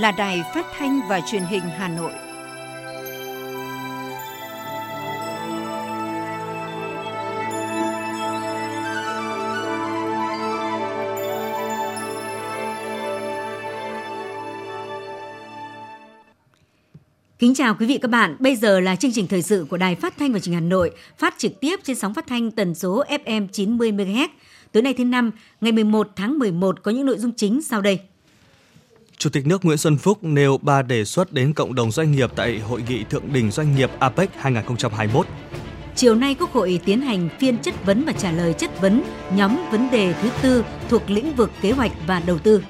là Đài Phát thanh và Truyền hình Hà Nội. Kính chào quý vị các bạn. Bây giờ là chương trình thời sự của Đài Phát thanh và Truyền hình Hà Nội, phát trực tiếp trên sóng phát thanh tần số FM 90 MHz. Tối nay thứ năm, ngày 11 tháng 11 có những nội dung chính sau đây. Chủ tịch nước Nguyễn Xuân Phúc nêu ba đề xuất đến cộng đồng doanh nghiệp tại hội nghị thượng đỉnh doanh nghiệp APEC 2021. Chiều nay Quốc hội tiến hành phiên chất vấn và trả lời chất vấn nhóm vấn đề thứ tư thuộc lĩnh vực kế hoạch và đầu tư.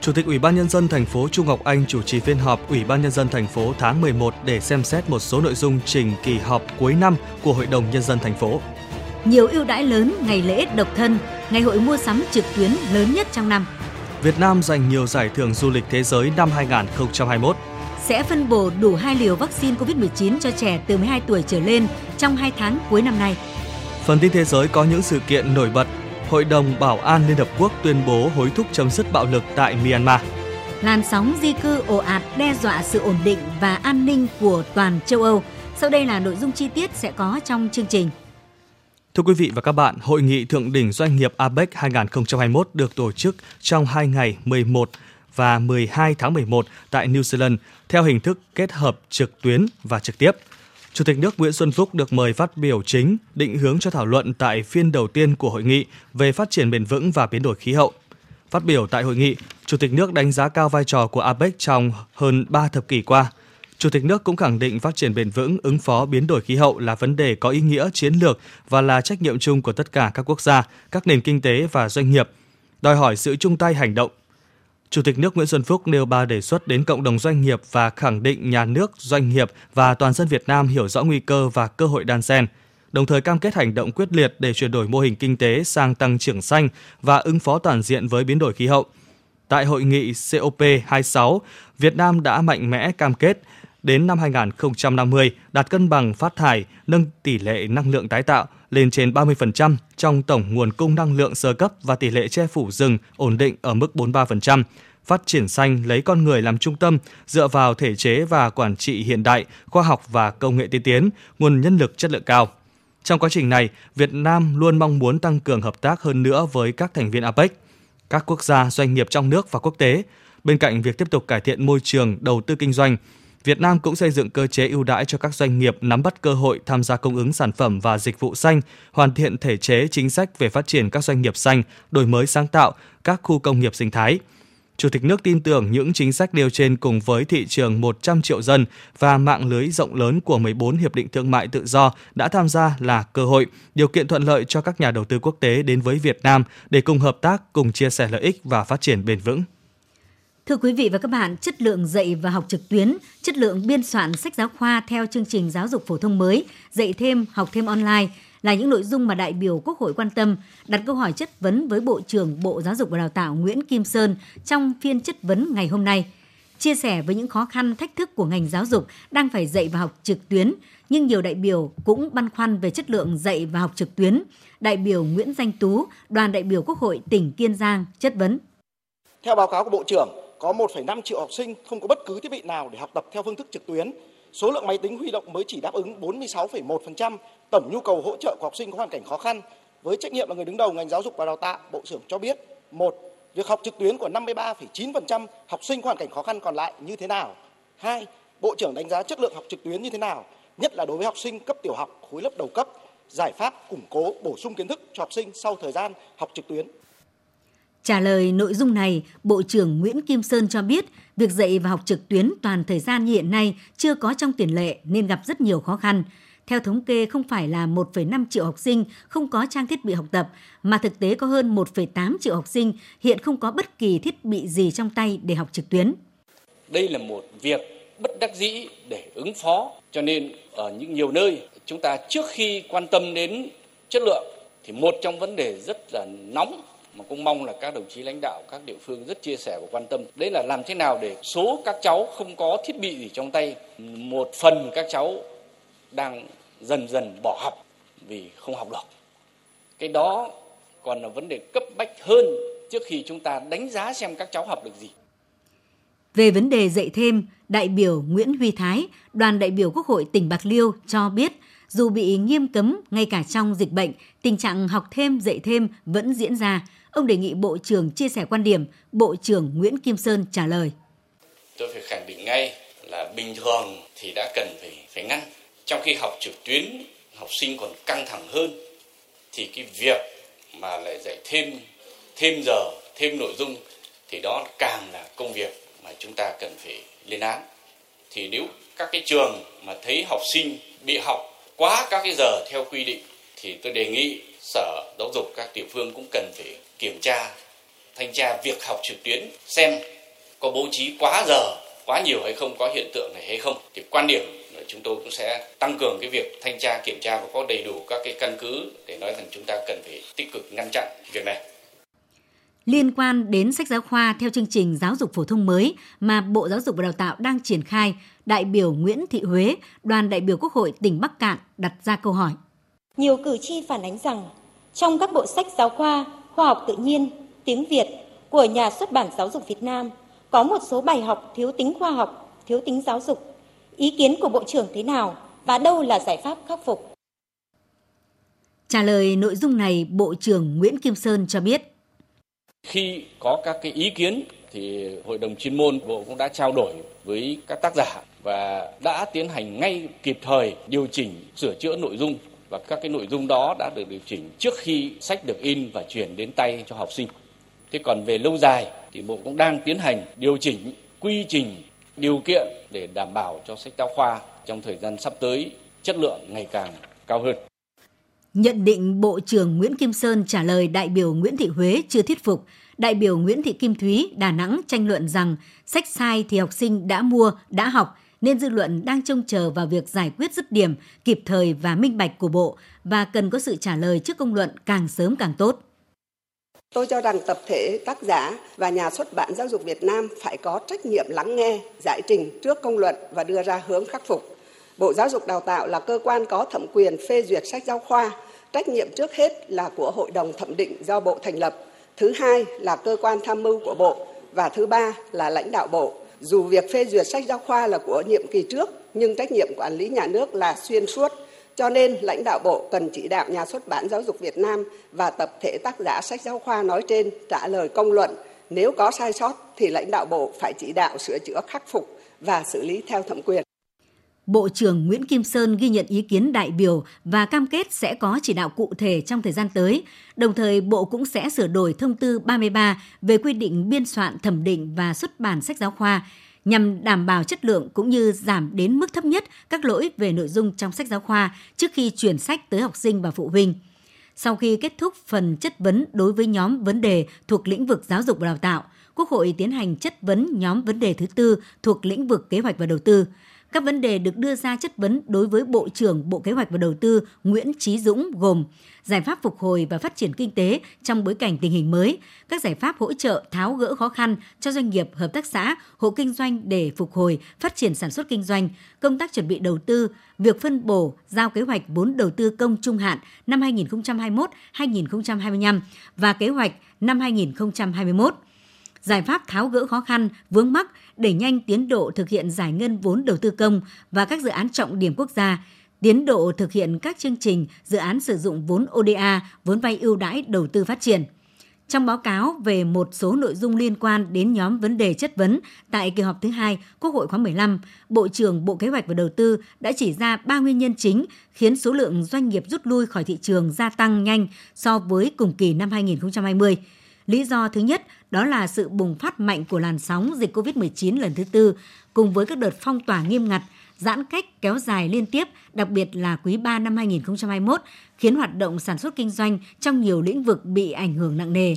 Chủ tịch Ủy ban nhân dân thành phố Trung Ngọc Anh chủ trì phiên họp Ủy ban nhân dân thành phố tháng 11 để xem xét một số nội dung trình kỳ họp cuối năm của Hội đồng nhân dân thành phố. Nhiều ưu đãi lớn ngày lễ độc thân, ngày hội mua sắm trực tuyến lớn nhất trong năm. Việt Nam giành nhiều giải thưởng du lịch thế giới năm 2021. Sẽ phân bổ đủ hai liều vaccine COVID-19 cho trẻ từ 12 tuổi trở lên trong 2 tháng cuối năm nay. Phần tin thế giới có những sự kiện nổi bật. Hội đồng Bảo an Liên Hợp Quốc tuyên bố hối thúc chấm dứt bạo lực tại Myanmar. Làn sóng di cư ồ ạt đe dọa sự ổn định và an ninh của toàn châu Âu. Sau đây là nội dung chi tiết sẽ có trong chương trình. Thưa quý vị và các bạn, Hội nghị Thượng đỉnh Doanh nghiệp APEC 2021 được tổ chức trong hai ngày 11 và 12 tháng 11 tại New Zealand theo hình thức kết hợp trực tuyến và trực tiếp. Chủ tịch nước Nguyễn Xuân Phúc được mời phát biểu chính, định hướng cho thảo luận tại phiên đầu tiên của hội nghị về phát triển bền vững và biến đổi khí hậu. Phát biểu tại hội nghị, Chủ tịch nước đánh giá cao vai trò của APEC trong hơn 3 thập kỷ qua – Chủ tịch nước cũng khẳng định phát triển bền vững, ứng phó biến đổi khí hậu là vấn đề có ý nghĩa chiến lược và là trách nhiệm chung của tất cả các quốc gia, các nền kinh tế và doanh nghiệp, đòi hỏi sự chung tay hành động. Chủ tịch nước Nguyễn Xuân Phúc nêu ba đề xuất đến cộng đồng doanh nghiệp và khẳng định nhà nước, doanh nghiệp và toàn dân Việt Nam hiểu rõ nguy cơ và cơ hội đan xen, đồng thời cam kết hành động quyết liệt để chuyển đổi mô hình kinh tế sang tăng trưởng xanh và ứng phó toàn diện với biến đổi khí hậu. Tại hội nghị COP26, Việt Nam đã mạnh mẽ cam kết đến năm 2050 đạt cân bằng phát thải, nâng tỷ lệ năng lượng tái tạo lên trên 30% trong tổng nguồn cung năng lượng sơ cấp và tỷ lệ che phủ rừng ổn định ở mức 43%. Phát triển xanh lấy con người làm trung tâm, dựa vào thể chế và quản trị hiện đại, khoa học và công nghệ tiên tiến, nguồn nhân lực chất lượng cao. Trong quá trình này, Việt Nam luôn mong muốn tăng cường hợp tác hơn nữa với các thành viên APEC, các quốc gia, doanh nghiệp trong nước và quốc tế. Bên cạnh việc tiếp tục cải thiện môi trường đầu tư kinh doanh, Việt Nam cũng xây dựng cơ chế ưu đãi cho các doanh nghiệp nắm bắt cơ hội tham gia cung ứng sản phẩm và dịch vụ xanh, hoàn thiện thể chế chính sách về phát triển các doanh nghiệp xanh, đổi mới sáng tạo các khu công nghiệp sinh thái. Chủ tịch nước tin tưởng những chính sách nêu trên cùng với thị trường 100 triệu dân và mạng lưới rộng lớn của 14 hiệp định thương mại tự do đã tham gia là cơ hội, điều kiện thuận lợi cho các nhà đầu tư quốc tế đến với Việt Nam để cùng hợp tác, cùng chia sẻ lợi ích và phát triển bền vững. Thưa quý vị và các bạn, chất lượng dạy và học trực tuyến, chất lượng biên soạn sách giáo khoa theo chương trình giáo dục phổ thông mới, dạy thêm, học thêm online là những nội dung mà đại biểu Quốc hội quan tâm, đặt câu hỏi chất vấn với Bộ trưởng Bộ Giáo dục và Đào tạo Nguyễn Kim Sơn trong phiên chất vấn ngày hôm nay. Chia sẻ với những khó khăn, thách thức của ngành giáo dục đang phải dạy và học trực tuyến, nhưng nhiều đại biểu cũng băn khoăn về chất lượng dạy và học trực tuyến. Đại biểu Nguyễn Danh Tú, đoàn đại biểu Quốc hội tỉnh Kiên Giang chất vấn. Theo báo cáo của Bộ trưởng, có 1,5 triệu học sinh không có bất cứ thiết bị nào để học tập theo phương thức trực tuyến. Số lượng máy tính huy động mới chỉ đáp ứng 46,1% tổng nhu cầu hỗ trợ của học sinh có hoàn cảnh khó khăn. Với trách nhiệm là người đứng đầu ngành giáo dục và đào tạo, Bộ trưởng cho biết, một, việc học trực tuyến của 53,9% học sinh có hoàn cảnh khó khăn còn lại như thế nào? Hai, Bộ trưởng đánh giá chất lượng học trực tuyến như thế nào, nhất là đối với học sinh cấp tiểu học, khối lớp đầu cấp, giải pháp củng cố bổ sung kiến thức cho học sinh sau thời gian học trực tuyến. Trả lời nội dung này, Bộ trưởng Nguyễn Kim Sơn cho biết, việc dạy và học trực tuyến toàn thời gian như hiện nay chưa có trong tiền lệ nên gặp rất nhiều khó khăn. Theo thống kê, không phải là 1,5 triệu học sinh không có trang thiết bị học tập, mà thực tế có hơn 1,8 triệu học sinh hiện không có bất kỳ thiết bị gì trong tay để học trực tuyến. Đây là một việc bất đắc dĩ để ứng phó, cho nên ở những nhiều nơi chúng ta trước khi quan tâm đến chất lượng thì một trong vấn đề rất là nóng mà cũng mong là các đồng chí lãnh đạo các địa phương rất chia sẻ và quan tâm. Đấy là làm thế nào để số các cháu không có thiết bị gì trong tay. Một phần các cháu đang dần dần bỏ học vì không học được. Cái đó còn là vấn đề cấp bách hơn trước khi chúng ta đánh giá xem các cháu học được gì. Về vấn đề dạy thêm, đại biểu Nguyễn Huy Thái, đoàn đại biểu Quốc hội tỉnh Bạc Liêu cho biết, dù bị nghiêm cấm ngay cả trong dịch bệnh, tình trạng học thêm dạy thêm vẫn diễn ra. Ông đề nghị Bộ trưởng chia sẻ quan điểm, Bộ trưởng Nguyễn Kim Sơn trả lời. Tôi phải khẳng định ngay là bình thường thì đã cần phải phải ngăn. Trong khi học trực tuyến, học sinh còn căng thẳng hơn thì cái việc mà lại dạy thêm thêm giờ, thêm nội dung thì đó càng là công việc mà chúng ta cần phải lên án. Thì nếu các cái trường mà thấy học sinh bị học quá các cái giờ theo quy định thì tôi đề nghị sở giáo dục các địa phương cũng cần phải kiểm tra, thanh tra việc học trực tuyến xem có bố trí quá giờ, quá nhiều hay không, có hiện tượng này hay không. Thì quan điểm là chúng tôi cũng sẽ tăng cường cái việc thanh tra, kiểm tra và có đầy đủ các cái căn cứ để nói rằng chúng ta cần phải tích cực ngăn chặn việc này liên quan đến sách giáo khoa theo chương trình giáo dục phổ thông mới mà Bộ Giáo dục và Đào tạo đang triển khai, đại biểu Nguyễn Thị Huế, đoàn đại biểu Quốc hội tỉnh Bắc Cạn đặt ra câu hỏi. Nhiều cử tri phản ánh rằng trong các bộ sách giáo khoa, khoa học tự nhiên, tiếng Việt của nhà xuất bản Giáo dục Việt Nam có một số bài học thiếu tính khoa học, thiếu tính giáo dục. Ý kiến của Bộ trưởng thế nào và đâu là giải pháp khắc phục? Trả lời nội dung này, Bộ trưởng Nguyễn Kim Sơn cho biết. Khi có các cái ý kiến thì Hội đồng chuyên môn Bộ cũng đã trao đổi với các tác giả và đã tiến hành ngay kịp thời điều chỉnh, sửa chữa nội dung và các cái nội dung đó đã được điều chỉnh trước khi sách được in và chuyển đến tay cho học sinh. Thế còn về lâu dài thì Bộ cũng đang tiến hành điều chỉnh quy trình điều kiện để đảm bảo cho sách giáo khoa trong thời gian sắp tới chất lượng ngày càng cao hơn. Nhận định Bộ trưởng Nguyễn Kim Sơn trả lời đại biểu Nguyễn Thị Huế chưa thuyết phục, đại biểu Nguyễn Thị Kim Thúy Đà Nẵng tranh luận rằng sách sai thì học sinh đã mua, đã học nên dư luận đang trông chờ vào việc giải quyết dứt điểm, kịp thời và minh bạch của Bộ và cần có sự trả lời trước công luận càng sớm càng tốt. Tôi cho rằng tập thể tác giả và nhà xuất bản giáo dục Việt Nam phải có trách nhiệm lắng nghe, giải trình trước công luận và đưa ra hướng khắc phục. Bộ Giáo dục Đào tạo là cơ quan có thẩm quyền phê duyệt sách giáo khoa, trách nhiệm trước hết là của Hội đồng thẩm định do Bộ thành lập, thứ hai là cơ quan tham mưu của Bộ và thứ ba là lãnh đạo Bộ. Dù việc phê duyệt sách giáo khoa là của nhiệm kỳ trước, nhưng trách nhiệm quản lý nhà nước là xuyên suốt, cho nên lãnh đạo Bộ cần chỉ đạo nhà xuất bản giáo dục Việt Nam và tập thể tác giả sách giáo khoa nói trên trả lời công luận. Nếu có sai sót thì lãnh đạo Bộ phải chỉ đạo sửa chữa khắc phục và xử lý theo thẩm quyền. Bộ trưởng Nguyễn Kim Sơn ghi nhận ý kiến đại biểu và cam kết sẽ có chỉ đạo cụ thể trong thời gian tới. Đồng thời, Bộ cũng sẽ sửa đổi thông tư 33 về quy định biên soạn, thẩm định và xuất bản sách giáo khoa nhằm đảm bảo chất lượng cũng như giảm đến mức thấp nhất các lỗi về nội dung trong sách giáo khoa trước khi chuyển sách tới học sinh và phụ huynh. Sau khi kết thúc phần chất vấn đối với nhóm vấn đề thuộc lĩnh vực giáo dục và đào tạo, Quốc hội tiến hành chất vấn nhóm vấn đề thứ tư thuộc lĩnh vực kế hoạch và đầu tư. Các vấn đề được đưa ra chất vấn đối với Bộ trưởng Bộ Kế hoạch và Đầu tư Nguyễn Trí Dũng gồm giải pháp phục hồi và phát triển kinh tế trong bối cảnh tình hình mới, các giải pháp hỗ trợ tháo gỡ khó khăn cho doanh nghiệp, hợp tác xã, hộ kinh doanh để phục hồi, phát triển sản xuất kinh doanh, công tác chuẩn bị đầu tư, việc phân bổ, giao kế hoạch vốn đầu tư công trung hạn năm 2021-2025 và kế hoạch năm 2021 giải pháp tháo gỡ khó khăn, vướng mắc, đẩy nhanh tiến độ thực hiện giải ngân vốn đầu tư công và các dự án trọng điểm quốc gia, tiến độ thực hiện các chương trình, dự án sử dụng vốn ODA, vốn vay ưu đãi đầu tư phát triển. Trong báo cáo về một số nội dung liên quan đến nhóm vấn đề chất vấn tại kỳ họp thứ hai Quốc hội khóa 15, Bộ trưởng Bộ Kế hoạch và Đầu tư đã chỉ ra ba nguyên nhân chính khiến số lượng doanh nghiệp rút lui khỏi thị trường gia tăng nhanh so với cùng kỳ năm 2020. Lý do thứ nhất đó là sự bùng phát mạnh của làn sóng dịch COVID-19 lần thứ tư cùng với các đợt phong tỏa nghiêm ngặt, giãn cách kéo dài liên tiếp, đặc biệt là quý 3 năm 2021, khiến hoạt động sản xuất kinh doanh trong nhiều lĩnh vực bị ảnh hưởng nặng nề.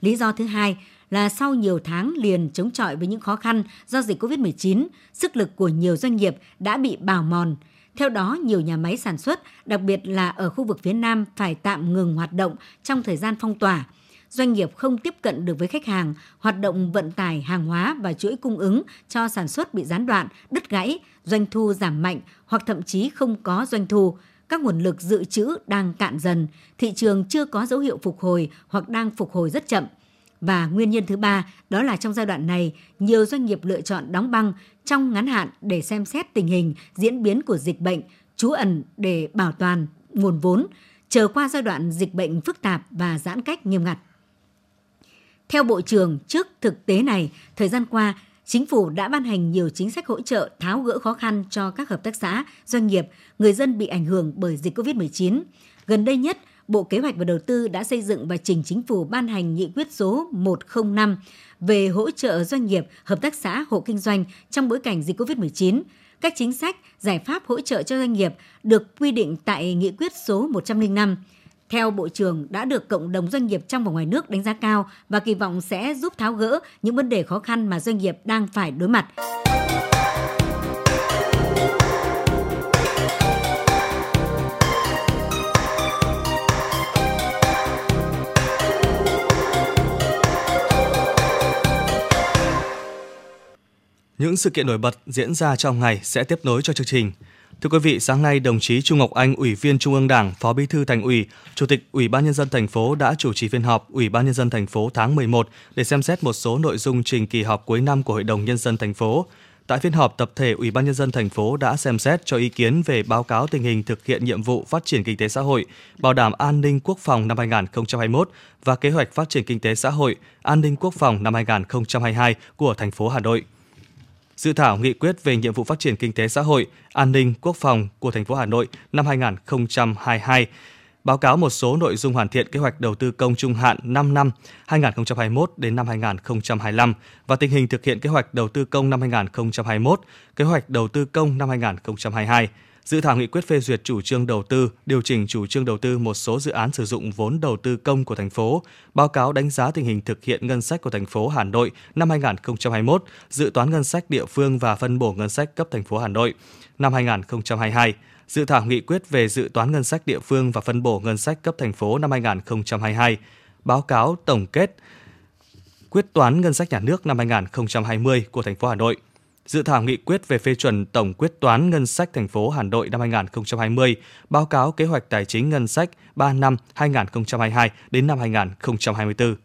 Lý do thứ hai là sau nhiều tháng liền chống chọi với những khó khăn do dịch COVID-19, sức lực của nhiều doanh nghiệp đã bị bào mòn. Theo đó, nhiều nhà máy sản xuất, đặc biệt là ở khu vực phía Nam phải tạm ngừng hoạt động trong thời gian phong tỏa – doanh nghiệp không tiếp cận được với khách hàng, hoạt động vận tải hàng hóa và chuỗi cung ứng cho sản xuất bị gián đoạn, đứt gãy, doanh thu giảm mạnh hoặc thậm chí không có doanh thu, các nguồn lực dự trữ đang cạn dần, thị trường chưa có dấu hiệu phục hồi hoặc đang phục hồi rất chậm. Và nguyên nhân thứ ba đó là trong giai đoạn này, nhiều doanh nghiệp lựa chọn đóng băng trong ngắn hạn để xem xét tình hình diễn biến của dịch bệnh, trú ẩn để bảo toàn nguồn vốn, chờ qua giai đoạn dịch bệnh phức tạp và giãn cách nghiêm ngặt. Theo Bộ trưởng, trước thực tế này, thời gian qua, Chính phủ đã ban hành nhiều chính sách hỗ trợ tháo gỡ khó khăn cho các hợp tác xã, doanh nghiệp, người dân bị ảnh hưởng bởi dịch COVID-19. Gần đây nhất, Bộ Kế hoạch và Đầu tư đã xây dựng và trình chính phủ ban hành nghị quyết số 105 về hỗ trợ doanh nghiệp, hợp tác xã, hộ kinh doanh trong bối cảnh dịch COVID-19. Các chính sách, giải pháp hỗ trợ cho doanh nghiệp được quy định tại nghị quyết số 105 theo Bộ trưởng, đã được cộng đồng doanh nghiệp trong và ngoài nước đánh giá cao và kỳ vọng sẽ giúp tháo gỡ những vấn đề khó khăn mà doanh nghiệp đang phải đối mặt. Những sự kiện nổi bật diễn ra trong ngày sẽ tiếp nối cho chương trình. Thưa quý vị, sáng nay đồng chí Trung Ngọc Anh, Ủy viên Trung ương Đảng, Phó Bí thư Thành ủy, Chủ tịch Ủy ban nhân dân thành phố đã chủ trì phiên họp Ủy ban nhân dân thành phố tháng 11 để xem xét một số nội dung trình kỳ họp cuối năm của Hội đồng nhân dân thành phố. Tại phiên họp, tập thể Ủy ban nhân dân thành phố đã xem xét cho ý kiến về báo cáo tình hình thực hiện nhiệm vụ phát triển kinh tế xã hội, bảo đảm an ninh quốc phòng năm 2021 và kế hoạch phát triển kinh tế xã hội, an ninh quốc phòng năm 2022 của thành phố Hà Nội dự thảo nghị quyết về nhiệm vụ phát triển kinh tế xã hội, an ninh, quốc phòng của thành phố Hà Nội năm 2022, báo cáo một số nội dung hoàn thiện kế hoạch đầu tư công trung hạn 5 năm 2021 đến năm 2025 và tình hình thực hiện kế hoạch đầu tư công năm 2021, kế hoạch đầu tư công năm 2022 Dự thảo nghị quyết phê duyệt chủ trương đầu tư, điều chỉnh chủ trương đầu tư một số dự án sử dụng vốn đầu tư công của thành phố, báo cáo đánh giá tình hình thực hiện ngân sách của thành phố Hà Nội năm 2021, dự toán ngân sách địa phương và phân bổ ngân sách cấp thành phố Hà Nội năm 2022, dự thảo nghị quyết về dự toán ngân sách địa phương và phân bổ ngân sách cấp thành phố năm 2022, báo cáo tổng kết quyết toán ngân sách nhà nước năm 2020 của thành phố Hà Nội dự thảo nghị quyết về phê chuẩn tổng quyết toán ngân sách thành phố Hà Nội năm 2020, báo cáo kế hoạch tài chính ngân sách 3 năm 2022 đến năm 2024.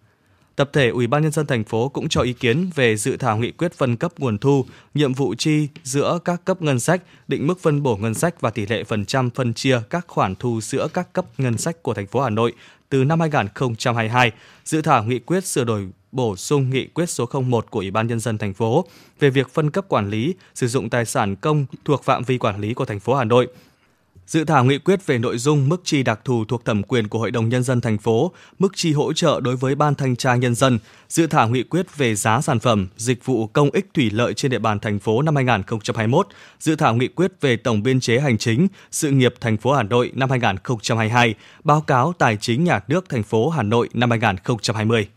Tập thể Ủy ban nhân dân thành phố cũng cho ý kiến về dự thảo nghị quyết phân cấp nguồn thu, nhiệm vụ chi giữa các cấp ngân sách, định mức phân bổ ngân sách và tỷ lệ phần trăm phân chia các khoản thu giữa các cấp ngân sách của thành phố Hà Nội từ năm 2022, dự thảo nghị quyết sửa đổi bổ sung nghị quyết số 01 của Ủy ban nhân dân thành phố về việc phân cấp quản lý sử dụng tài sản công thuộc phạm vi quản lý của thành phố Hà Nội. Dự thảo nghị quyết về nội dung mức chi đặc thù thuộc thẩm quyền của Hội đồng nhân dân thành phố, mức chi hỗ trợ đối với ban thanh tra nhân dân, dự thảo nghị quyết về giá sản phẩm, dịch vụ công ích thủy lợi trên địa bàn thành phố năm 2021, dự thảo nghị quyết về tổng biên chế hành chính, sự nghiệp thành phố Hà Nội năm 2022, báo cáo tài chính nhà nước thành phố Hà Nội năm 2020.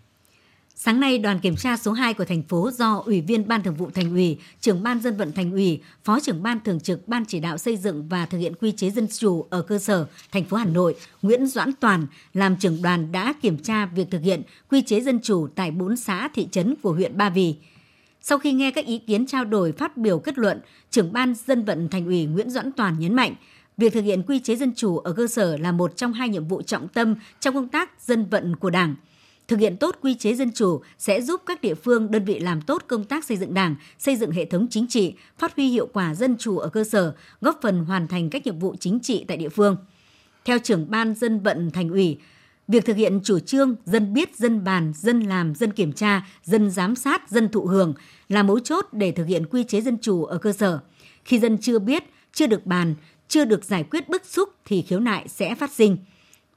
Sáng nay, đoàn kiểm tra số 2 của thành phố do Ủy viên Ban Thường vụ Thành ủy, trưởng Ban Dân vận Thành ủy, Phó trưởng Ban Thường trực Ban chỉ đạo xây dựng và thực hiện quy chế dân chủ ở cơ sở thành phố Hà Nội, Nguyễn Doãn Toàn làm trưởng đoàn đã kiểm tra việc thực hiện quy chế dân chủ tại 4 xã thị trấn của huyện Ba Vì. Sau khi nghe các ý kiến trao đổi phát biểu kết luận, trưởng Ban Dân vận Thành ủy Nguyễn Doãn Toàn nhấn mạnh, việc thực hiện quy chế dân chủ ở cơ sở là một trong hai nhiệm vụ trọng tâm trong công tác dân vận của Đảng – Thực hiện tốt quy chế dân chủ sẽ giúp các địa phương, đơn vị làm tốt công tác xây dựng Đảng, xây dựng hệ thống chính trị, phát huy hiệu quả dân chủ ở cơ sở, góp phần hoàn thành các nhiệm vụ chính trị tại địa phương. Theo trưởng ban dân vận thành ủy, việc thực hiện chủ trương dân biết, dân bàn, dân làm, dân kiểm tra, dân giám sát, dân thụ hưởng là mấu chốt để thực hiện quy chế dân chủ ở cơ sở. Khi dân chưa biết, chưa được bàn, chưa được giải quyết bức xúc thì khiếu nại sẽ phát sinh –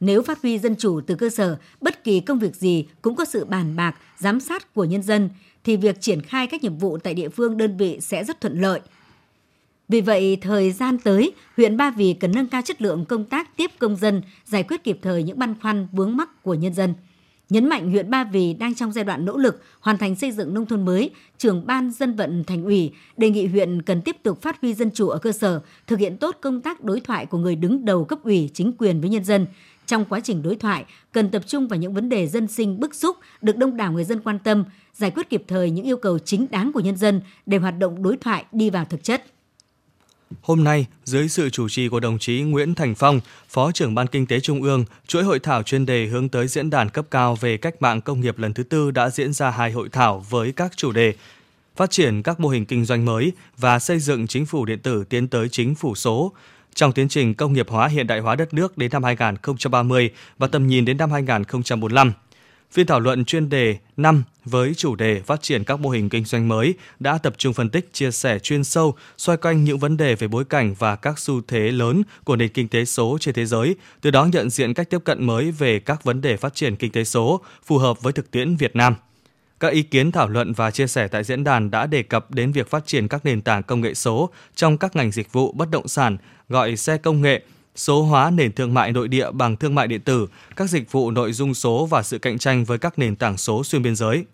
nếu phát huy dân chủ từ cơ sở, bất kỳ công việc gì cũng có sự bàn bạc, giám sát của nhân dân, thì việc triển khai các nhiệm vụ tại địa phương đơn vị sẽ rất thuận lợi. Vì vậy, thời gian tới, huyện Ba Vì cần nâng cao chất lượng công tác tiếp công dân, giải quyết kịp thời những băn khoăn vướng mắc của nhân dân. Nhấn mạnh huyện Ba Vì đang trong giai đoạn nỗ lực hoàn thành xây dựng nông thôn mới, trưởng ban dân vận thành ủy đề nghị huyện cần tiếp tục phát huy dân chủ ở cơ sở, thực hiện tốt công tác đối thoại của người đứng đầu cấp ủy chính quyền với nhân dân, trong quá trình đối thoại, cần tập trung vào những vấn đề dân sinh bức xúc được đông đảo người dân quan tâm, giải quyết kịp thời những yêu cầu chính đáng của nhân dân để hoạt động đối thoại đi vào thực chất. Hôm nay, dưới sự chủ trì của đồng chí Nguyễn Thành Phong, Phó trưởng Ban Kinh tế Trung ương, chuỗi hội thảo chuyên đề hướng tới diễn đàn cấp cao về cách mạng công nghiệp lần thứ tư đã diễn ra hai hội thảo với các chủ đề phát triển các mô hình kinh doanh mới và xây dựng chính phủ điện tử tiến tới chính phủ số trong tiến trình công nghiệp hóa hiện đại hóa đất nước đến năm 2030 và tầm nhìn đến năm 2045. Phiên thảo luận chuyên đề 5 với chủ đề phát triển các mô hình kinh doanh mới đã tập trung phân tích, chia sẻ chuyên sâu xoay quanh những vấn đề về bối cảnh và các xu thế lớn của nền kinh tế số trên thế giới, từ đó nhận diện cách tiếp cận mới về các vấn đề phát triển kinh tế số phù hợp với thực tiễn Việt Nam. Các ý kiến thảo luận và chia sẻ tại diễn đàn đã đề cập đến việc phát triển các nền tảng công nghệ số trong các ngành dịch vụ bất động sản, gọi xe công nghệ, số hóa nền thương mại nội địa bằng thương mại điện tử, các dịch vụ nội dung số và sự cạnh tranh với các nền tảng số xuyên biên giới.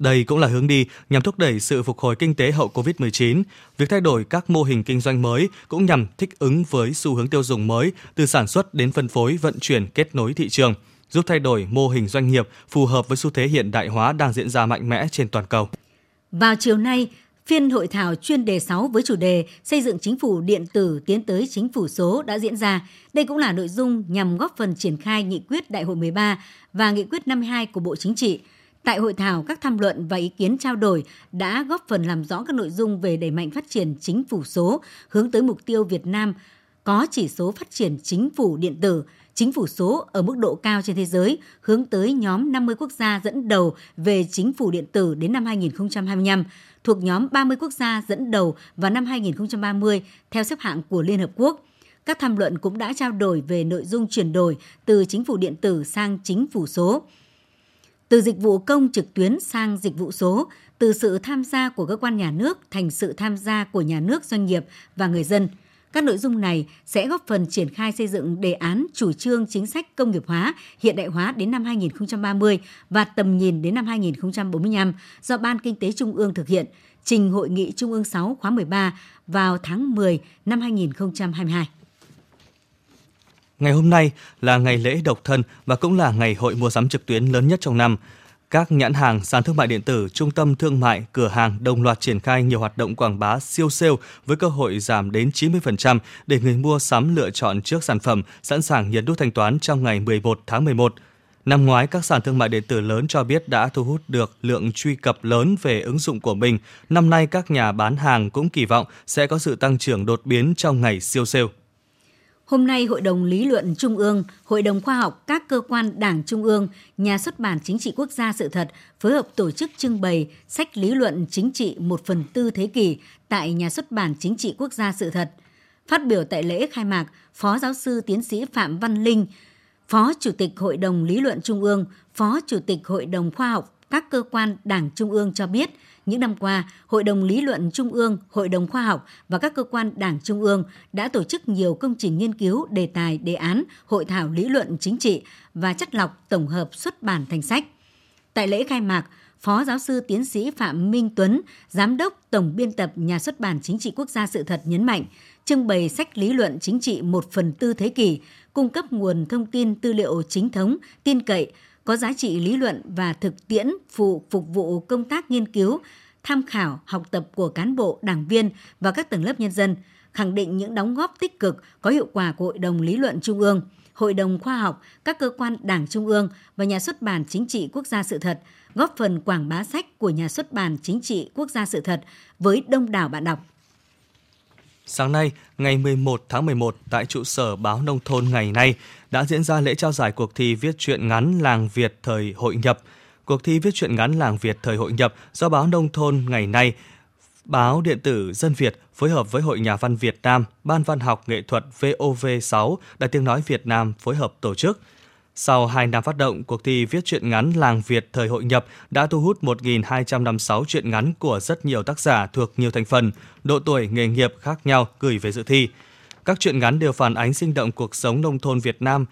Đây cũng là hướng đi nhằm thúc đẩy sự phục hồi kinh tế hậu Covid-19. Việc thay đổi các mô hình kinh doanh mới cũng nhằm thích ứng với xu hướng tiêu dùng mới từ sản xuất đến phân phối, vận chuyển, kết nối thị trường, giúp thay đổi mô hình doanh nghiệp phù hợp với xu thế hiện đại hóa đang diễn ra mạnh mẽ trên toàn cầu. Vào chiều nay, Phiên hội thảo chuyên đề 6 với chủ đề Xây dựng chính phủ điện tử tiến tới chính phủ số đã diễn ra. Đây cũng là nội dung nhằm góp phần triển khai nghị quyết Đại hội 13 và nghị quyết 52 của Bộ Chính trị. Tại hội thảo, các tham luận và ý kiến trao đổi đã góp phần làm rõ các nội dung về đẩy mạnh phát triển chính phủ số, hướng tới mục tiêu Việt Nam có chỉ số phát triển chính phủ điện tử, chính phủ số ở mức độ cao trên thế giới, hướng tới nhóm 50 quốc gia dẫn đầu về chính phủ điện tử đến năm 2025, thuộc nhóm 30 quốc gia dẫn đầu vào năm 2030 theo xếp hạng của Liên Hợp Quốc. Các tham luận cũng đã trao đổi về nội dung chuyển đổi từ chính phủ điện tử sang chính phủ số, từ dịch vụ công trực tuyến sang dịch vụ số, từ sự tham gia của cơ quan nhà nước thành sự tham gia của nhà nước, doanh nghiệp và người dân – các nội dung này sẽ góp phần triển khai xây dựng đề án chủ trương chính sách công nghiệp hóa, hiện đại hóa đến năm 2030 và tầm nhìn đến năm 2045 do Ban Kinh tế Trung ương thực hiện, trình Hội nghị Trung ương 6 khóa 13 vào tháng 10 năm 2022. Ngày hôm nay là ngày lễ độc thân và cũng là ngày hội mua sắm trực tuyến lớn nhất trong năm. Các nhãn hàng, sàn thương mại điện tử, trung tâm thương mại, cửa hàng đồng loạt triển khai nhiều hoạt động quảng bá siêu sale với cơ hội giảm đến 90% để người mua sắm lựa chọn trước sản phẩm, sẵn sàng nhấn nút thanh toán trong ngày 11 tháng 11. Năm ngoái, các sàn thương mại điện tử lớn cho biết đã thu hút được lượng truy cập lớn về ứng dụng của mình. Năm nay, các nhà bán hàng cũng kỳ vọng sẽ có sự tăng trưởng đột biến trong ngày siêu sale. Hôm nay, Hội đồng Lý luận Trung ương, Hội đồng Khoa học, các cơ quan Đảng Trung ương, Nhà xuất bản Chính trị Quốc gia Sự thật phối hợp tổ chức trưng bày sách lý luận chính trị một phần tư thế kỷ tại Nhà xuất bản Chính trị Quốc gia Sự thật. Phát biểu tại lễ khai mạc, Phó giáo sư tiến sĩ Phạm Văn Linh, Phó Chủ tịch Hội đồng Lý luận Trung ương, Phó Chủ tịch Hội đồng Khoa học, các cơ quan Đảng Trung ương cho biết – những năm qua, Hội đồng Lý luận Trung ương, Hội đồng Khoa học và các cơ quan Đảng Trung ương đã tổ chức nhiều công trình nghiên cứu, đề tài, đề án, hội thảo lý luận chính trị và chất lọc tổng hợp xuất bản thành sách. Tại lễ khai mạc, Phó giáo sư tiến sĩ Phạm Minh Tuấn, Giám đốc Tổng biên tập Nhà xuất bản Chính trị Quốc gia Sự thật nhấn mạnh, trưng bày sách lý luận chính trị một phần tư thế kỷ, cung cấp nguồn thông tin tư liệu chính thống, tin cậy, có giá trị lý luận và thực tiễn phụ phục vụ công tác nghiên cứu, tham khảo, học tập của cán bộ, đảng viên và các tầng lớp nhân dân, khẳng định những đóng góp tích cực, có hiệu quả của Hội đồng Lý luận Trung ương, Hội đồng Khoa học, các cơ quan Đảng Trung ương và Nhà xuất bản Chính trị Quốc gia Sự thật, góp phần quảng bá sách của Nhà xuất bản Chính trị Quốc gia Sự thật với đông đảo bạn đọc. Sáng nay, ngày 11 tháng 11, tại trụ sở báo Nông thôn ngày nay đã diễn ra lễ trao giải cuộc thi viết truyện ngắn Làng Việt thời hội nhập. Cuộc thi viết truyện ngắn Làng Việt thời hội nhập do báo Nông thôn ngày nay, báo điện tử Dân Việt phối hợp với Hội Nhà văn Việt Nam, Ban Văn học Nghệ thuật VOV6, Đài Tiếng Nói Việt Nam phối hợp tổ chức – sau 2 năm phát động, cuộc thi viết truyện ngắn Làng Việt thời hội nhập đã thu hút 1.256 truyện ngắn của rất nhiều tác giả thuộc nhiều thành phần, độ tuổi, nghề nghiệp khác nhau gửi về dự thi. Các truyện ngắn đều phản ánh sinh động cuộc sống nông thôn Việt Nam.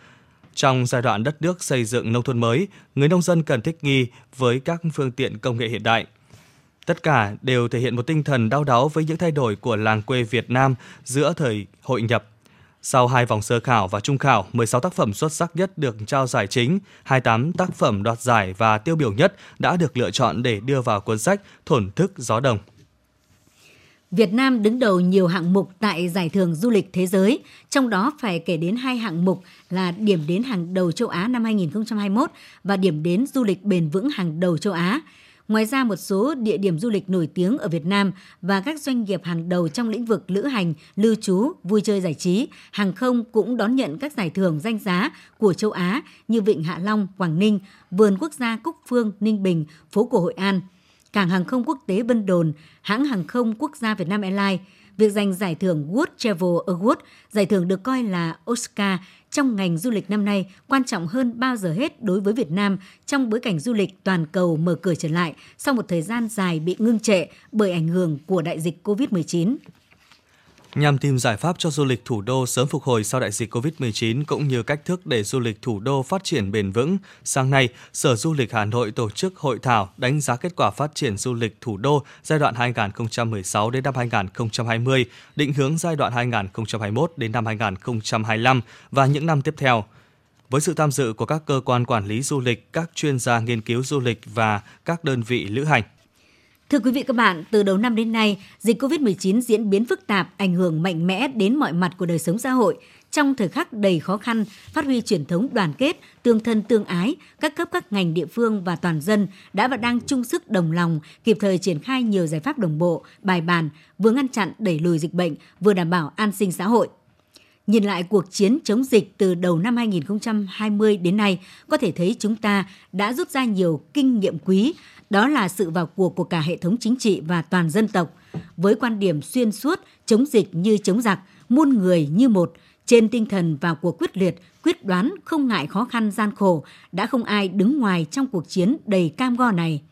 Trong giai đoạn đất nước xây dựng nông thôn mới, người nông dân cần thích nghi với các phương tiện công nghệ hiện đại. Tất cả đều thể hiện một tinh thần đau đáu với những thay đổi của làng quê Việt Nam giữa thời hội nhập sau hai vòng sơ khảo và trung khảo, 16 tác phẩm xuất sắc nhất được trao giải chính, 28 tác phẩm đoạt giải và tiêu biểu nhất đã được lựa chọn để đưa vào cuốn sách Thổn thức gió đồng. Việt Nam đứng đầu nhiều hạng mục tại giải thưởng du lịch thế giới, trong đó phải kể đến hai hạng mục là điểm đến hàng đầu châu Á năm 2021 và điểm đến du lịch bền vững hàng đầu châu Á. Ngoài ra, một số địa điểm du lịch nổi tiếng ở Việt Nam và các doanh nghiệp hàng đầu trong lĩnh vực lữ hành, lưu trú, vui chơi giải trí, hàng không cũng đón nhận các giải thưởng danh giá của châu Á như Vịnh Hạ Long, Quảng Ninh, Vườn Quốc gia Cúc Phương, Ninh Bình, phố cổ Hội An – Cảng hàng không quốc tế Vân Đồn, hãng hàng không quốc gia Việt Nam Airlines, việc giành giải thưởng World Travel Award, giải thưởng được coi là Oscar trong ngành du lịch năm nay, quan trọng hơn bao giờ hết đối với Việt Nam trong bối cảnh du lịch toàn cầu mở cửa trở lại sau một thời gian dài bị ngưng trệ bởi ảnh hưởng của đại dịch COVID-19 nhằm tìm giải pháp cho du lịch thủ đô sớm phục hồi sau đại dịch COVID-19 cũng như cách thức để du lịch thủ đô phát triển bền vững. Sáng nay, Sở Du lịch Hà Nội tổ chức hội thảo đánh giá kết quả phát triển du lịch thủ đô giai đoạn 2016 đến năm 2020, định hướng giai đoạn 2021 đến năm 2025 và những năm tiếp theo với sự tham dự của các cơ quan quản lý du lịch, các chuyên gia nghiên cứu du lịch và các đơn vị lữ hành. Thưa quý vị các bạn, từ đầu năm đến nay, dịch COVID-19 diễn biến phức tạp, ảnh hưởng mạnh mẽ đến mọi mặt của đời sống xã hội. Trong thời khắc đầy khó khăn, phát huy truyền thống đoàn kết, tương thân tương ái, các cấp các ngành địa phương và toàn dân đã và đang chung sức đồng lòng, kịp thời triển khai nhiều giải pháp đồng bộ, bài bản, vừa ngăn chặn đẩy lùi dịch bệnh, vừa đảm bảo an sinh xã hội. Nhìn lại cuộc chiến chống dịch từ đầu năm 2020 đến nay, có thể thấy chúng ta đã rút ra nhiều kinh nghiệm quý, đó là sự vào cuộc của cả hệ thống chính trị và toàn dân tộc. Với quan điểm xuyên suốt, chống dịch như chống giặc, muôn người như một, trên tinh thần vào cuộc quyết liệt, quyết đoán, không ngại khó khăn gian khổ, đã không ai đứng ngoài trong cuộc chiến đầy cam go này.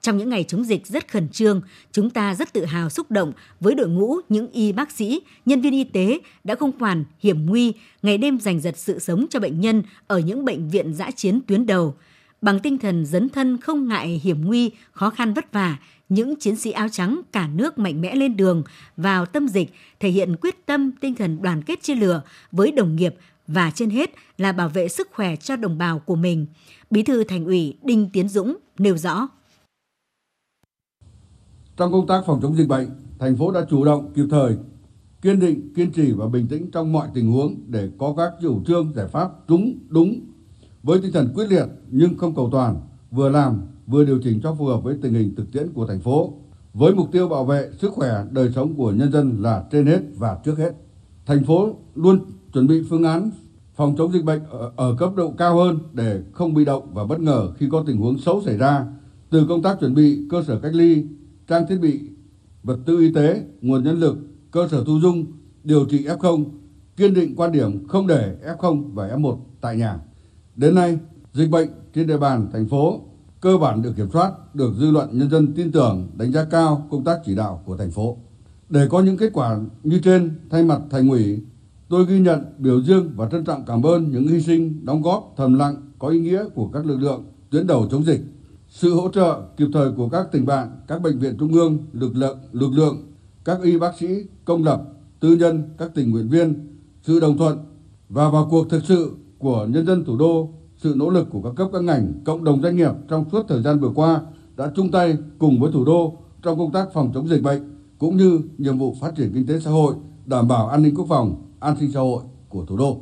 Trong những ngày chống dịch rất khẩn trương, chúng ta rất tự hào xúc động với đội ngũ những y bác sĩ, nhân viên y tế đã không quản hiểm nguy, ngày đêm giành giật sự sống cho bệnh nhân ở những bệnh viện giã chiến tuyến đầu – Bằng tinh thần dấn thân không ngại hiểm nguy, khó khăn vất vả, những chiến sĩ áo trắng cả nước mạnh mẽ lên đường vào tâm dịch, thể hiện quyết tâm tinh thần đoàn kết chia lửa với đồng nghiệp và trên hết là bảo vệ sức khỏe cho đồng bào của mình. Bí thư Thành ủy Đinh Tiến Dũng nêu rõ. Trong công tác phòng chống dịch bệnh, thành phố đã chủ động kịp thời, kiên định, kiên trì và bình tĩnh trong mọi tình huống để có các chủ trương giải pháp đúng, đúng với tinh thần quyết liệt nhưng không cầu toàn, vừa làm vừa điều chỉnh cho phù hợp với tình hình thực tiễn của thành phố, với mục tiêu bảo vệ sức khỏe đời sống của nhân dân là trên hết và trước hết. Thành phố luôn chuẩn bị phương án phòng chống dịch bệnh ở, ở cấp độ cao hơn để không bị động và bất ngờ khi có tình huống xấu xảy ra, từ công tác chuẩn bị cơ sở cách ly, trang thiết bị, vật tư y tế, nguồn nhân lực, cơ sở thu dung, điều trị F0, kiên định quan điểm không để F0 và F1 tại nhà. Đến nay, dịch bệnh trên địa bàn thành phố cơ bản được kiểm soát, được dư luận nhân dân tin tưởng, đánh giá cao công tác chỉ đạo của thành phố. Để có những kết quả như trên, thay mặt thành ủy, tôi ghi nhận, biểu dương và trân trọng cảm ơn những hy sinh, đóng góp thầm lặng có ý nghĩa của các lực lượng tuyến đầu chống dịch. Sự hỗ trợ kịp thời của các tỉnh bạn, các bệnh viện trung ương, lực lượng, lực lượng, các y bác sĩ công lập, tư nhân, các tình nguyện viên, sự đồng thuận và vào cuộc thực sự của nhân dân thủ đô, sự nỗ lực của các cấp các ngành, cộng đồng doanh nghiệp trong suốt thời gian vừa qua đã chung tay cùng với thủ đô trong công tác phòng chống dịch bệnh cũng như nhiệm vụ phát triển kinh tế xã hội, đảm bảo an ninh quốc phòng, an sinh xã hội của thủ đô.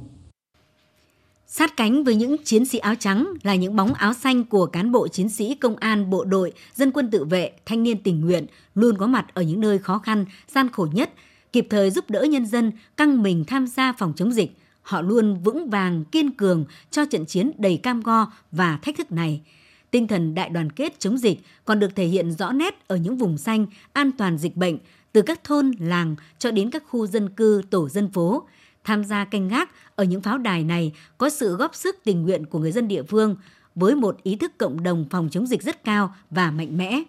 Sát cánh với những chiến sĩ áo trắng là những bóng áo xanh của cán bộ chiến sĩ công an, bộ đội, dân quân tự vệ, thanh niên tình nguyện luôn có mặt ở những nơi khó khăn, gian khổ nhất, kịp thời giúp đỡ nhân dân căng mình tham gia phòng chống dịch – họ luôn vững vàng, kiên cường cho trận chiến đầy cam go và thách thức này. Tinh thần đại đoàn kết chống dịch còn được thể hiện rõ nét ở những vùng xanh an toàn dịch bệnh, từ các thôn, làng cho đến các khu dân cư, tổ dân phố. Tham gia canh gác ở những pháo đài này có sự góp sức tình nguyện của người dân địa phương với một ý thức cộng đồng phòng chống dịch rất cao và mạnh mẽ.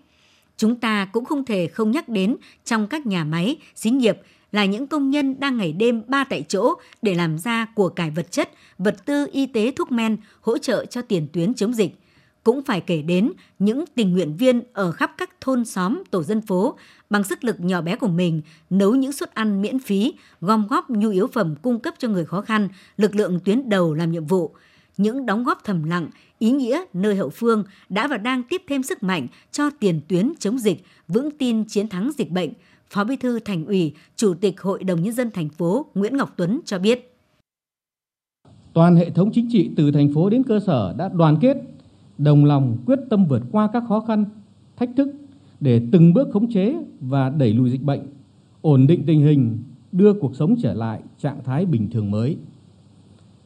Chúng ta cũng không thể không nhắc đến trong các nhà máy, xí nghiệp là những công nhân đang ngày đêm ba tại chỗ để làm ra của cải vật chất, vật tư y tế thuốc men hỗ trợ cho tiền tuyến chống dịch. Cũng phải kể đến những tình nguyện viên ở khắp các thôn xóm, tổ dân phố bằng sức lực nhỏ bé của mình nấu những suất ăn miễn phí, gom góp nhu yếu phẩm cung cấp cho người khó khăn, lực lượng tuyến đầu làm nhiệm vụ. Những đóng góp thầm lặng, ý nghĩa nơi hậu phương đã và đang tiếp thêm sức mạnh cho tiền tuyến chống dịch, vững tin chiến thắng dịch bệnh – Phó Bí thư Thành ủy, Chủ tịch Hội đồng nhân dân thành phố Nguyễn Ngọc Tuấn cho biết. Toàn hệ thống chính trị từ thành phố đến cơ sở đã đoàn kết, đồng lòng quyết tâm vượt qua các khó khăn, thách thức để từng bước khống chế và đẩy lùi dịch bệnh, ổn định tình hình, đưa cuộc sống trở lại trạng thái bình thường mới.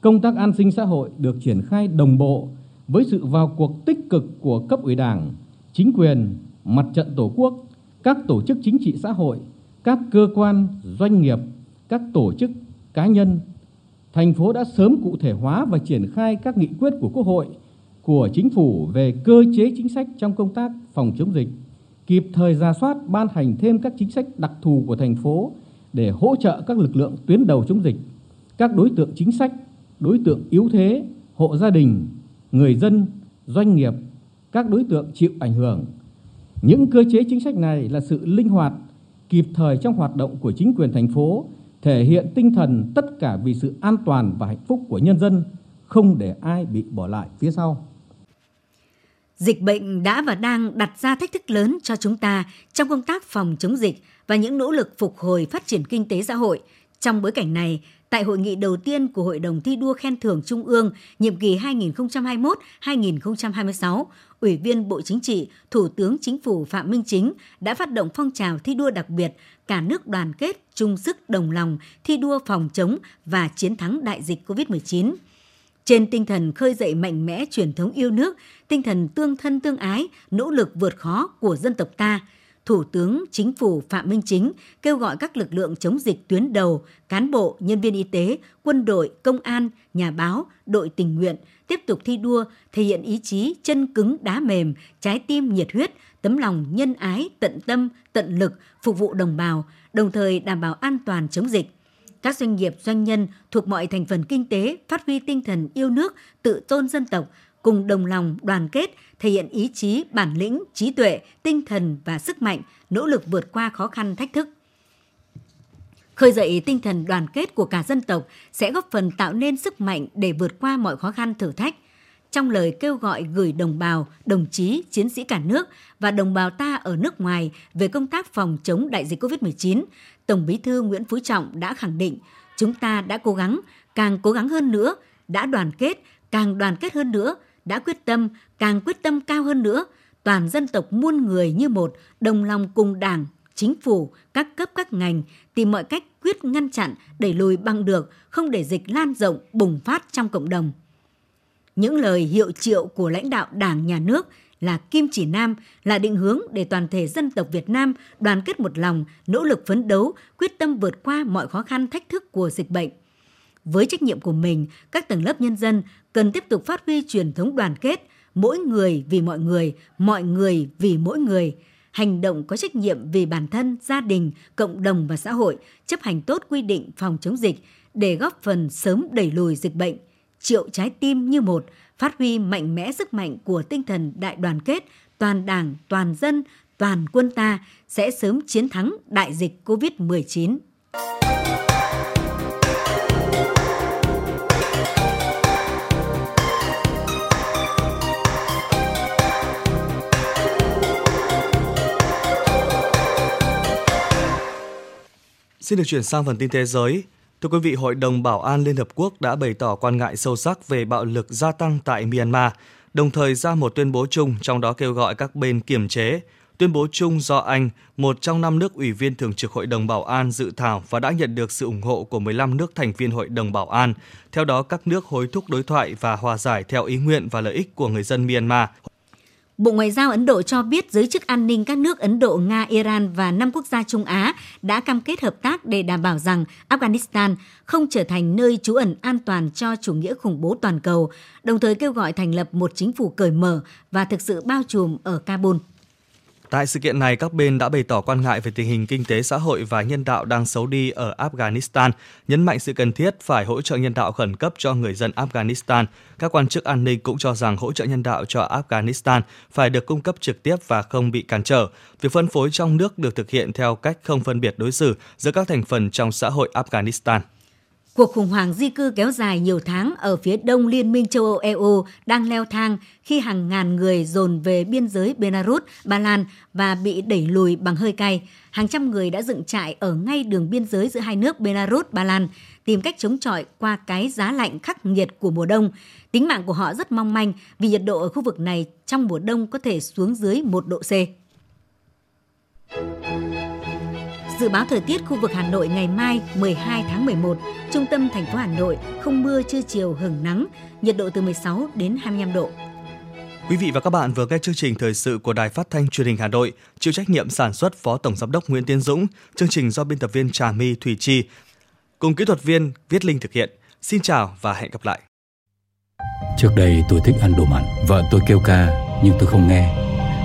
Công tác an sinh xã hội được triển khai đồng bộ với sự vào cuộc tích cực của cấp ủy Đảng, chính quyền, mặt trận Tổ quốc, các tổ chức chính trị xã hội, các cơ quan, doanh nghiệp, các tổ chức, cá nhân. Thành phố đã sớm cụ thể hóa và triển khai các nghị quyết của Quốc hội, của Chính phủ về cơ chế chính sách trong công tác phòng chống dịch, kịp thời ra soát ban hành thêm các chính sách đặc thù của thành phố để hỗ trợ các lực lượng tuyến đầu chống dịch, các đối tượng chính sách, đối tượng yếu thế, hộ gia đình, người dân, doanh nghiệp, các đối tượng chịu ảnh hưởng. Những cơ chế chính sách này là sự linh hoạt, kịp thời trong hoạt động của chính quyền thành phố, thể hiện tinh thần tất cả vì sự an toàn và hạnh phúc của nhân dân, không để ai bị bỏ lại phía sau. Dịch bệnh đã và đang đặt ra thách thức lớn cho chúng ta trong công tác phòng chống dịch và những nỗ lực phục hồi phát triển kinh tế xã hội. Trong bối cảnh này, tại hội nghị đầu tiên của Hội đồng thi đua khen thưởng Trung ương nhiệm kỳ 2021-2026, Ủy viên Bộ Chính trị, Thủ tướng Chính phủ Phạm Minh Chính đã phát động phong trào thi đua đặc biệt cả nước đoàn kết, chung sức đồng lòng thi đua phòng chống và chiến thắng đại dịch COVID-19 trên tinh thần khơi dậy mạnh mẽ truyền thống yêu nước, tinh thần tương thân tương ái, nỗ lực vượt khó của dân tộc ta, Thủ tướng Chính phủ Phạm Minh Chính kêu gọi các lực lượng chống dịch tuyến đầu, cán bộ, nhân viên y tế, quân đội, công an, nhà báo, đội tình nguyện tiếp tục thi đua, thể hiện ý chí chân cứng đá mềm, trái tim nhiệt huyết, tấm lòng nhân ái, tận tâm, tận lực phục vụ đồng bào, đồng thời đảm bảo an toàn chống dịch các doanh nghiệp doanh nhân thuộc mọi thành phần kinh tế phát huy tinh thần yêu nước, tự tôn dân tộc, cùng đồng lòng đoàn kết, thể hiện ý chí, bản lĩnh, trí tuệ, tinh thần và sức mạnh, nỗ lực vượt qua khó khăn thách thức. Khơi dậy tinh thần đoàn kết của cả dân tộc sẽ góp phần tạo nên sức mạnh để vượt qua mọi khó khăn thử thách. Trong lời kêu gọi gửi đồng bào, đồng chí, chiến sĩ cả nước và đồng bào ta ở nước ngoài về công tác phòng chống đại dịch COVID-19, Tổng Bí thư Nguyễn Phú Trọng đã khẳng định chúng ta đã cố gắng, càng cố gắng hơn nữa, đã đoàn kết, càng đoàn kết hơn nữa, đã quyết tâm, càng quyết tâm cao hơn nữa, toàn dân tộc muôn người như một, đồng lòng cùng Đảng, chính phủ, các cấp các ngành tìm mọi cách quyết ngăn chặn, đẩy lùi bằng được, không để dịch lan rộng, bùng phát trong cộng đồng. Những lời hiệu triệu của lãnh đạo Đảng, Nhà nước là kim chỉ nam, là định hướng để toàn thể dân tộc Việt Nam đoàn kết một lòng, nỗ lực phấn đấu, quyết tâm vượt qua mọi khó khăn thách thức của dịch bệnh. Với trách nhiệm của mình, các tầng lớp nhân dân cần tiếp tục phát huy truyền thống đoàn kết, mỗi người vì mọi người, mọi người vì mỗi người, hành động có trách nhiệm vì bản thân, gia đình, cộng đồng và xã hội, chấp hành tốt quy định phòng chống dịch để góp phần sớm đẩy lùi dịch bệnh, triệu trái tim như một, phát huy mạnh mẽ sức mạnh của tinh thần đại đoàn kết, toàn đảng, toàn dân, toàn quân ta sẽ sớm chiến thắng đại dịch COVID-19. Xin được chuyển sang phần tin thế giới. Thưa quý vị, Hội đồng Bảo an Liên Hợp Quốc đã bày tỏ quan ngại sâu sắc về bạo lực gia tăng tại Myanmar, đồng thời ra một tuyên bố chung trong đó kêu gọi các bên kiềm chế. Tuyên bố chung do Anh, một trong năm nước ủy viên thường trực Hội đồng Bảo an dự thảo và đã nhận được sự ủng hộ của 15 nước thành viên Hội đồng Bảo an. Theo đó, các nước hối thúc đối thoại và hòa giải theo ý nguyện và lợi ích của người dân Myanmar. Bộ Ngoại giao Ấn Độ cho biết giới chức an ninh các nước Ấn Độ, Nga, Iran và năm quốc gia Trung Á đã cam kết hợp tác để đảm bảo rằng Afghanistan không trở thành nơi trú ẩn an toàn cho chủ nghĩa khủng bố toàn cầu, đồng thời kêu gọi thành lập một chính phủ cởi mở và thực sự bao trùm ở Kabul. Tại sự kiện này, các bên đã bày tỏ quan ngại về tình hình kinh tế xã hội và nhân đạo đang xấu đi ở Afghanistan, nhấn mạnh sự cần thiết phải hỗ trợ nhân đạo khẩn cấp cho người dân Afghanistan. Các quan chức an ninh cũng cho rằng hỗ trợ nhân đạo cho Afghanistan phải được cung cấp trực tiếp và không bị cản trở. Việc phân phối trong nước được thực hiện theo cách không phân biệt đối xử giữa các thành phần trong xã hội Afghanistan. Cuộc khủng hoảng di cư kéo dài nhiều tháng ở phía đông Liên minh châu Âu EU đang leo thang khi hàng ngàn người dồn về biên giới Belarus, Ba Lan và bị đẩy lùi bằng hơi cay. Hàng trăm người đã dựng trại ở ngay đường biên giới giữa hai nước Belarus, Ba Lan, tìm cách chống chọi qua cái giá lạnh khắc nghiệt của mùa đông. Tính mạng của họ rất mong manh vì nhiệt độ ở khu vực này trong mùa đông có thể xuống dưới 1 độ C. Dự báo thời tiết khu vực Hà Nội ngày mai 12 tháng 11, trung tâm thành phố Hà Nội không mưa trưa chiều hưởng nắng, nhiệt độ từ 16 đến 25 độ. Quý vị và các bạn vừa nghe chương trình thời sự của Đài Phát thanh Truyền hình Hà Nội, chịu trách nhiệm sản xuất Phó Tổng giám đốc Nguyễn Tiến Dũng, chương trình do biên tập viên Trà My Thủy Chi cùng kỹ thuật viên Viết Linh thực hiện. Xin chào và hẹn gặp lại. Trước đây tôi thích ăn đồ mặn, vợ tôi kêu ca nhưng tôi không nghe.